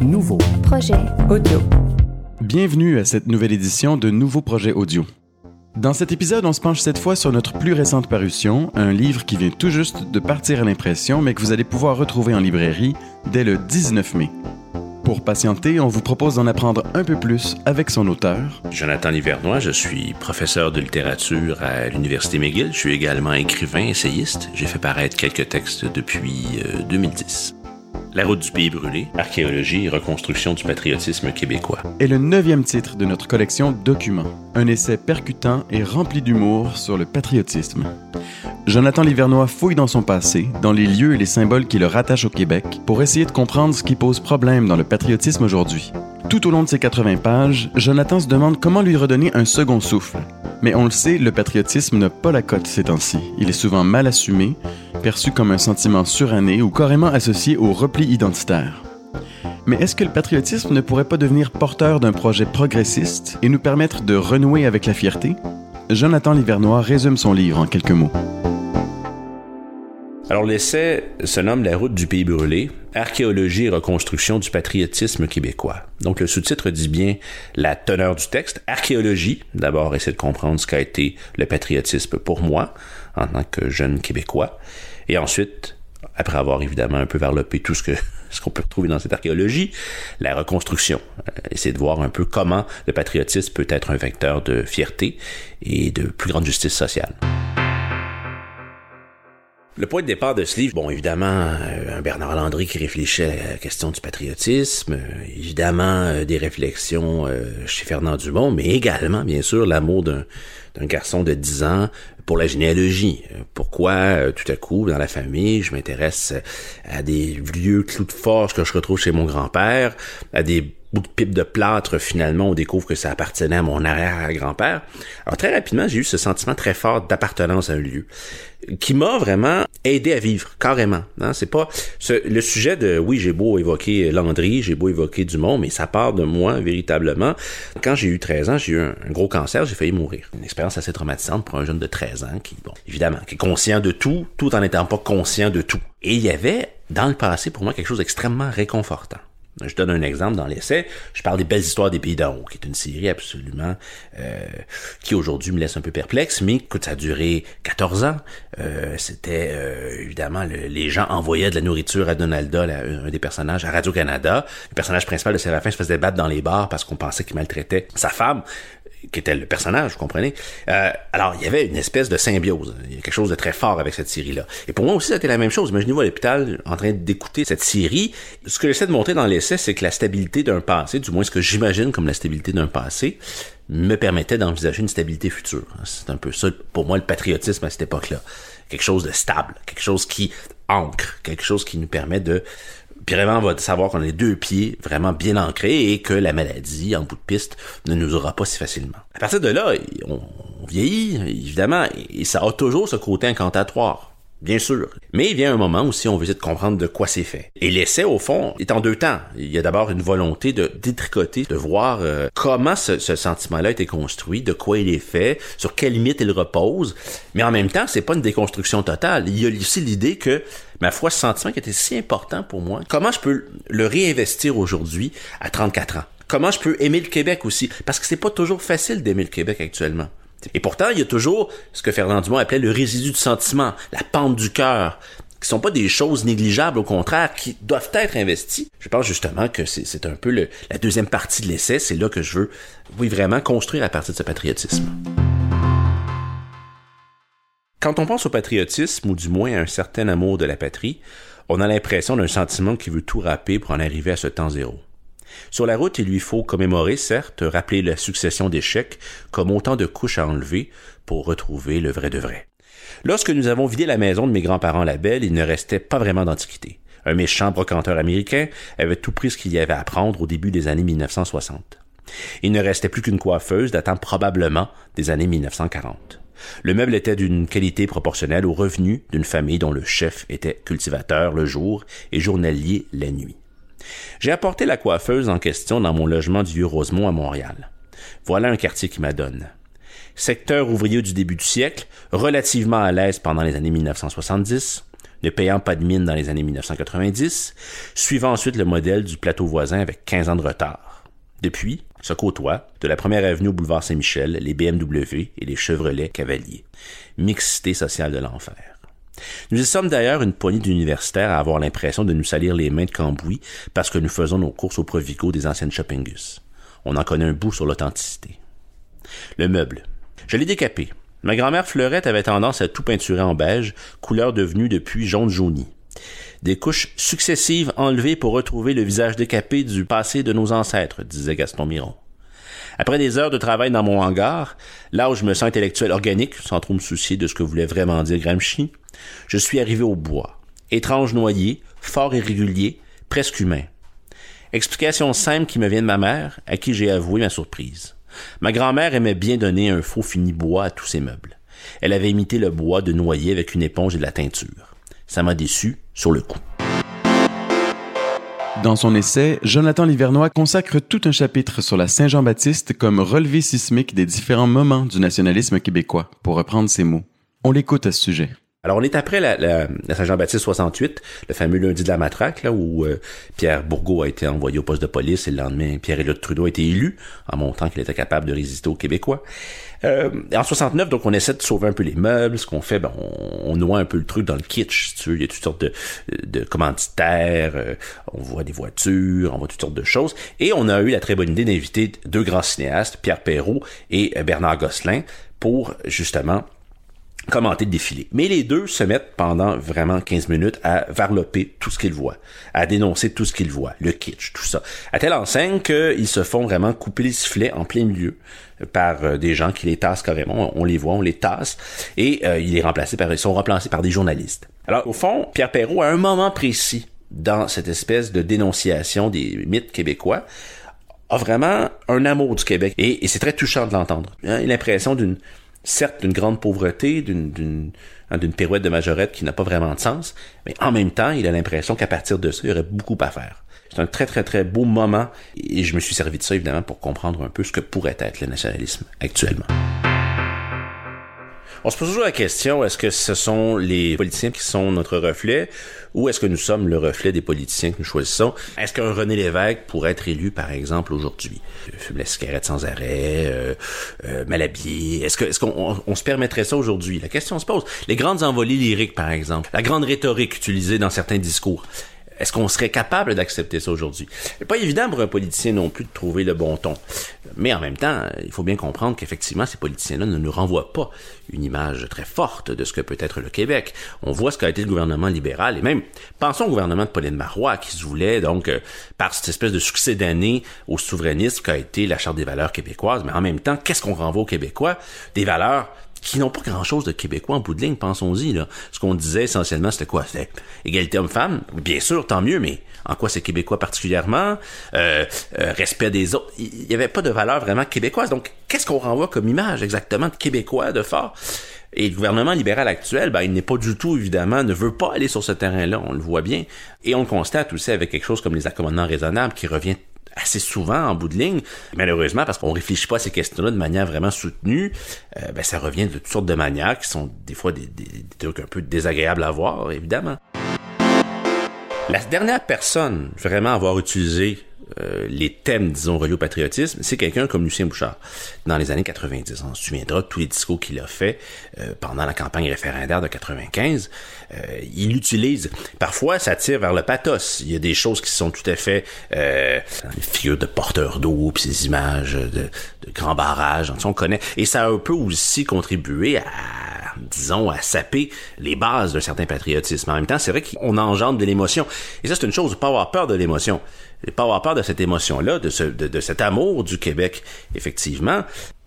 Nouveau Projet audio. Bienvenue à cette nouvelle édition de Nouveaux projets audio. Dans cet épisode, on se penche cette fois sur notre plus récente parution, un livre qui vient tout juste de partir à l'impression, mais que vous allez pouvoir retrouver en librairie dès le 19 mai. Pour patienter, on vous propose d'en apprendre un peu plus avec son auteur. Jonathan Livernois, je suis professeur de littérature à l'Université McGill. Je suis également écrivain, essayiste. J'ai fait paraître quelques textes depuis euh, 2010. La route du pays brûlé, archéologie et reconstruction du patriotisme québécois. est le neuvième titre de notre collection Documents, un essai percutant et rempli d'humour sur le patriotisme. Jonathan Livernois fouille dans son passé, dans les lieux et les symboles qui le rattachent au Québec, pour essayer de comprendre ce qui pose problème dans le patriotisme aujourd'hui. Tout au long de ces 80 pages, Jonathan se demande comment lui redonner un second souffle. Mais on le sait, le patriotisme n'a pas la cote ces temps-ci. Il est souvent mal assumé, perçu comme un sentiment suranné ou carrément associé au repli identitaire. Mais est-ce que le patriotisme ne pourrait pas devenir porteur d'un projet progressiste et nous permettre de renouer avec la fierté? Jonathan Livernois résume son livre en quelques mots. Alors l'essai se nomme La route du pays brûlé, archéologie et reconstruction du patriotisme québécois. Donc le sous-titre dit bien la teneur du texte, archéologie, d'abord essayer de comprendre ce qu'a été le patriotisme pour moi en tant que jeune québécois, et ensuite, après avoir évidemment un peu varlopé tout ce que ce qu'on peut retrouver dans cette archéologie, la reconstruction, Euh, essayer de voir un peu comment le patriotisme peut être un vecteur de fierté et de plus grande justice sociale. Le point de départ de ce livre, bon, évidemment, euh, un Bernard Landry qui réfléchit à la question du patriotisme, euh, évidemment, euh, des réflexions chez Fernand Dumont, mais également, bien sûr, l'amour d'un garçon de 10 ans pour la généalogie. Pourquoi, tout à coup, dans la famille, je m'intéresse à des vieux clous de forge que je retrouve chez mon grand-père, à des bouts de pipe de plâtre, finalement, on découvre que ça appartenait à mon arrière-grand-père. Alors, très rapidement, j'ai eu ce sentiment très fort d'appartenance à un lieu qui m'a vraiment aidé à vivre, carrément. Hein? C'est pas ce- le sujet de, oui, j'ai beau évoquer Landry, j'ai beau évoquer Dumont, mais ça part de moi, véritablement. Quand j'ai eu 13 ans, j'ai eu un, un gros cancer, j'ai failli mourir. Une expérience assez traumatisante pour un jeune de 13 ans qui, bon, évidemment, qui est conscient de tout, tout en n'étant pas conscient de tout. Et il y avait, dans le passé, pour moi, quelque chose d'extrêmement réconfortant. Je donne un exemple dans l'essai. Je parle des belles histoires des pays d'en haut, qui est une série absolument euh, qui aujourd'hui me laisse un peu perplexe, mais écoute, ça a duré 14 ans. Euh, C'était euh, évidemment le- les gens envoyaient de la nourriture à Donalda, la- un des personnages à Radio Canada. Le personnage principal de Séraphin se faisait battre dans les bars parce qu'on pensait qu'il maltraitait sa femme qui était le personnage, vous comprenez? Euh, alors, il y avait une espèce de symbiose. Il y a quelque chose de très fort avec cette série-là. Et pour moi aussi, c'était la même chose. Imaginez-vous à l'hôpital en train d'écouter cette série. Ce que j'essaie de montrer dans c'est que la stabilité d'un passé, du moins ce que j'imagine comme la stabilité d'un passé, me permettait d'envisager une stabilité future. C'est un peu ça, pour moi, le patriotisme à cette époque-là. Quelque chose de stable, quelque chose qui ancre, quelque chose qui nous permet de puis vraiment, on va savoir qu'on a les deux pieds vraiment bien ancrés et que la maladie, en bout de piste, ne nous aura pas si facilement. À partir de là, on vieillit, évidemment, et ça a toujours ce côté incantatoire. Bien sûr. Mais il vient un moment où si on veut de comprendre de quoi c'est fait. Et l'essai, au fond, est en deux temps. Il y a d'abord une volonté de détricoter, de voir euh, comment ce, sentiment-là a été construit, de quoi il est fait, sur quelles limites il repose. Mais en même temps, c'est pas une déconstruction totale. Il y a aussi l'idée que, ma foi, ce sentiment qui était si important pour moi, comment je peux le réinvestir aujourd'hui à 34 ans? Comment je peux aimer le Québec aussi? Parce que c'est pas toujours facile d'aimer le Québec actuellement. Et pourtant, il y a toujours ce que Fernand Dumont appelait le résidu du sentiment, la pente du cœur, qui sont pas des choses négligeables, au contraire, qui doivent être investies. Je pense justement que c'est un peu la deuxième partie de l'essai, c'est là que je veux, vraiment construire à partir de ce patriotisme. Quand on pense au patriotisme, ou du moins à un certain amour de la patrie, on a l'impression d'un sentiment qui veut tout râper pour en arriver à ce temps zéro. Sur la route, il lui faut commémorer, certes, rappeler la succession d'échecs comme autant de couches à enlever pour retrouver le vrai de vrai. Lorsque nous avons vidé la maison de mes grands-parents Labelle, il ne restait pas vraiment d'antiquité. Un méchant brocanteur américain avait tout pris ce qu'il y avait à prendre au début des années 1960. Il ne restait plus qu'une coiffeuse datant probablement des années 1940. Le meuble était d'une qualité proportionnelle aux revenus d'une famille dont le chef était cultivateur le jour et journalier la nuit. J'ai apporté la coiffeuse en question dans mon logement du Vieux-Rosemont à Montréal. Voilà un quartier qui m'adonne. Secteur ouvrier du début du siècle, relativement à l'aise pendant les années 1970, ne payant pas de mine dans les années 1990, suivant ensuite le modèle du plateau voisin avec 15 ans de retard. Depuis, se côtoient, de la première avenue au boulevard Saint-Michel, les BMW et les Chevrolet Cavaliers. Mixité sociale de l'enfer. Nous y sommes d'ailleurs une poignée d'universitaires à avoir l'impression de nous salir les mains de cambouis parce que nous faisons nos courses au Provigo des anciennes Shoppingus. On en connaît un bout sur l'authenticité. Le meuble. Je l'ai décapé. Ma grand-mère Fleurette avait tendance à tout peinturer en beige, couleur devenue depuis jaune jauni. Des couches successives enlevées pour retrouver le visage décapé du passé de nos ancêtres, disait Gaston Miron. Après des heures de travail dans mon hangar, là où je me sens intellectuel organique, sans trop me soucier de ce que voulait vraiment dire Gramsci, je suis arrivé au bois. Étrange noyé, fort irrégulier, presque humain. Explication simple qui me vient de ma mère, à qui j'ai avoué ma surprise. Ma grand-mère aimait bien donner un faux fini bois à tous ses meubles. Elle avait imité le bois de noyer avec une éponge et de la teinture. Ça m'a déçu sur le coup. Dans son essai, Jonathan Livernois consacre tout un chapitre sur la Saint-Jean-Baptiste comme relevé sismique des différents moments du nationalisme québécois, pour reprendre ses mots. On l'écoute à ce sujet. Alors, on est après la, Saint-Jean-Baptiste 68, le fameux lundi de la matraque, là, où euh, Pierre Bourgault a été envoyé au poste de police et le lendemain, Pierre-Éliott Trudeau a été élu, en montrant qu'il était capable de résister aux Québécois. Euh, en 69, donc, on essaie de sauver un peu les meubles. Ce qu'on fait, ben, on, noie un peu le truc dans le kitsch, si tu veux. Il y a toutes sortes de, de commanditaires, euh, on voit des voitures, on voit toutes sortes de choses. Et on a eu la très bonne idée d'inviter deux grands cinéastes, Pierre Perrault et Bernard Gosselin, pour, justement, commenter le défilé. Mais les deux se mettent pendant vraiment 15 minutes à varloper tout ce qu'ils voient, à dénoncer tout ce qu'ils voient, le kitsch, tout ça. À telle enseigne qu'ils se font vraiment couper les sifflets en plein milieu par euh, des gens qui les tassent carrément, on les voit, on les tasse, et euh, il est remplacé par, ils sont remplacés par des journalistes. Alors au fond, Pierre Perrault, à un moment précis dans cette espèce de dénonciation des mythes québécois, a vraiment un amour du Québec, et, et c'est très touchant de l'entendre. A l'impression d'une certes d'une grande pauvreté, d'une hein, d'une pirouette de majorette qui n'a pas vraiment de sens, mais en même temps, il a l'impression qu'à partir de ça, il y aurait beaucoup à faire. C'est un très très très beau moment et je me suis servi de ça évidemment pour comprendre un peu ce que pourrait être le nationalisme actuellement. On se pose toujours la question, est-ce que ce sont les politiciens qui sont notre reflet ou est-ce que nous sommes le reflet des politiciens que nous choisissons? Est-ce qu'un René Lévesque pourrait être élu, par exemple, aujourd'hui? Fume la cigarette sans arrêt, euh, euh, mal habillé. Est-ce qu'on on, se permettrait ça aujourd'hui? La question se pose. Les grandes envolées lyriques, par exemple, la grande rhétorique utilisée dans certains discours. Est-ce qu'on serait capable d'accepter ça aujourd'hui? C'est pas évident pour un politicien non plus de trouver le bon ton. Mais en même temps, il faut bien comprendre qu'effectivement, ces politiciens-là ne nous renvoient pas une image très forte de ce que peut être le Québec. On voit ce qu'a été le gouvernement libéral et même pensons au gouvernement de Pauline Marois qui se voulait donc euh, par cette espèce de succès d'année au souverainisme qu'a été la Charte des valeurs québécoises. Mais en même temps, qu'est-ce qu'on renvoie aux Québécois? Des valeurs qui n'ont pas grand-chose de québécois en bout de ligne, pensons-y. Là. Ce qu'on disait essentiellement, c'était quoi? C'était égalité homme-femme? Bien sûr, tant mieux, mais en quoi c'est québécois particulièrement? Euh, euh, respect des autres? Il n'y avait pas de valeur vraiment québécoise. Donc, qu'est-ce qu'on renvoie comme image exactement de québécois, de fort? Et le gouvernement libéral actuel, ben, il n'est pas du tout, évidemment, ne veut pas aller sur ce terrain-là, on le voit bien. Et on le constate aussi avec quelque chose comme les accommodements raisonnables qui revient assez souvent en bout de ligne. Malheureusement, parce qu'on réfléchit pas à ces questions-là de manière vraiment soutenue, euh, ben, ça revient de toutes sortes de manières qui sont des fois des, des, trucs un peu désagréables à voir, évidemment. La dernière personne vraiment à avoir utilisé euh, les thèmes, disons, reliés au patriotisme, c'est quelqu'un comme Lucien Bouchard. Dans les années 90, on se souviendra de tous les discours qu'il a fait euh, pendant la campagne référendaire de 95. Euh, il utilise, parfois ça tire vers le pathos. Il y a des choses qui sont tout à fait euh, les figures de porteurs d'eau, puis ces images de, de grands barrages, on connaît. Et ça a un peu aussi contribué à disons, à saper les bases d'un certain patriotisme. En même temps, c'est vrai qu'on engendre de l'émotion. Et ça, c'est une chose, pas avoir peur de l'émotion. Pas avoir peur de cette émotion-là, de, ce, de, de cet amour du Québec, effectivement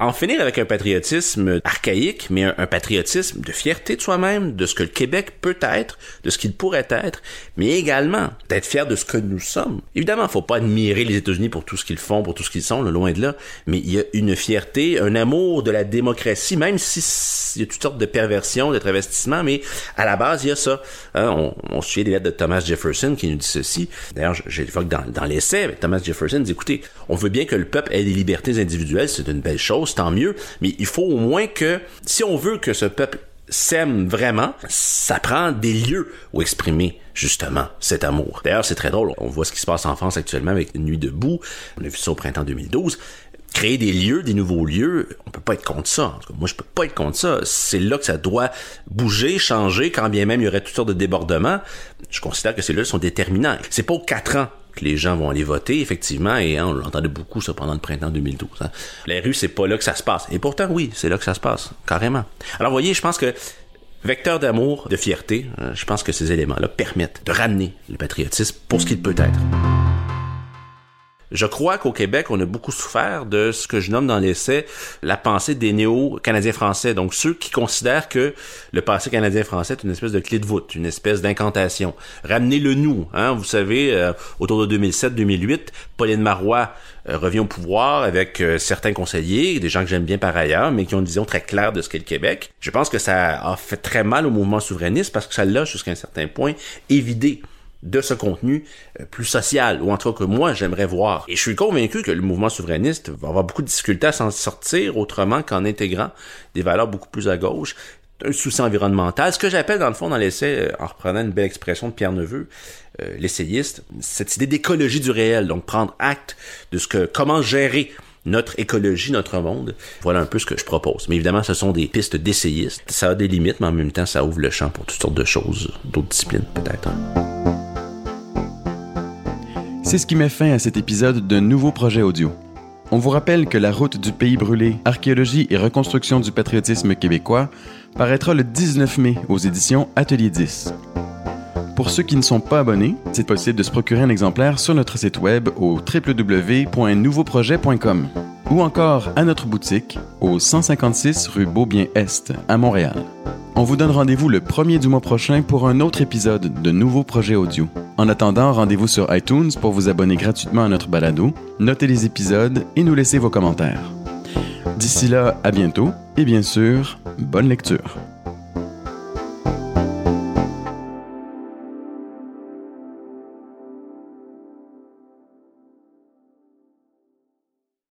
en finir avec un patriotisme archaïque, mais un, patriotisme de fierté de soi-même, de ce que le Québec peut être, de ce qu'il pourrait être, mais également d'être fier de ce que nous sommes. Évidemment, faut pas admirer les États-Unis pour tout ce qu'ils font, pour tout ce qu'ils sont, loin de là, mais il y a une fierté, un amour de la démocratie, même si il y a toutes sortes de perversions, de travestissements, mais à la base, il y a ça. Hein, on, on se souvient des lettres de Thomas Jefferson qui nous dit ceci. D'ailleurs, j'ai l'évoque dans, dans l'essai, Thomas Jefferson dit, écoutez, on veut bien que le peuple ait des libertés individuelles, c'est une belle chose, tant mieux, mais il faut au moins que, si on veut que ce peuple s'aiment vraiment, ça prend des lieux où exprimer justement cet amour. D'ailleurs, c'est très drôle. On voit ce qui se passe en France actuellement avec Nuit debout. On a vu ça au printemps 2012 créer des lieux, des nouveaux lieux, on peut pas être contre ça. Moi, je peux pas être contre ça. C'est là que ça doit bouger, changer, quand bien même il y aurait toutes sortes de débordements. Je considère que ces lieux sont déterminants. C'est pas aux quatre ans les gens vont aller voter, effectivement, et hein, on l'entendait beaucoup ça pendant le printemps 2012. Hein. Les rues, c'est pas là que ça se passe. Et pourtant, oui, c'est là que ça se passe, carrément. Alors, voyez, je pense que vecteur d'amour, de fierté, euh, je pense que ces éléments-là permettent de ramener le patriotisme pour ce qu'il peut être. Je crois qu'au Québec, on a beaucoup souffert de ce que je nomme dans l'essai la pensée des néo-canadiens français. Donc ceux qui considèrent que le passé canadien-français est une espèce de clé de voûte, une espèce d'incantation. Ramenez-le nous. Hein? Vous savez, euh, autour de 2007-2008, Pauline Marois euh, revient au pouvoir avec euh, certains conseillers, des gens que j'aime bien par ailleurs, mais qui ont une vision très claire de ce qu'est le Québec. Je pense que ça a fait très mal au mouvement souverainiste parce que ça l'a jusqu'à un certain point évidé de ce contenu euh, plus social, ou en tout cas que moi j'aimerais voir. Et je suis convaincu que le mouvement souverainiste va avoir beaucoup de difficultés à s'en sortir autrement qu'en intégrant des valeurs beaucoup plus à gauche, un souci environnemental, ce que j'appelle dans le fond dans l'essai, euh, en reprenant une belle expression de Pierre Neveu, euh, l'essayiste, cette idée d'écologie du réel, donc prendre acte de ce que, comment gérer notre écologie, notre monde. Voilà un peu ce que je propose. Mais évidemment, ce sont des pistes d'essayistes. Ça a des limites, mais en même temps, ça ouvre le champ pour toutes sortes de choses, d'autres disciplines peut-être. C'est ce qui met fin à cet épisode d'un nouveau projet audio. On vous rappelle que La route du pays brûlé, archéologie et reconstruction du patriotisme québécois paraîtra le 19 mai aux éditions Atelier 10. Pour ceux qui ne sont pas abonnés, c'est possible de se procurer un exemplaire sur notre site web au www.nouveauprojet.com ou encore à notre boutique au 156 rue Beaubien-Est à Montréal. On vous donne rendez-vous le premier du mois prochain pour un autre épisode de Nouveaux projets audio. En attendant, rendez-vous sur iTunes pour vous abonner gratuitement à notre balado, noter les épisodes et nous laisser vos commentaires. D'ici là, à bientôt et bien sûr, bonne lecture.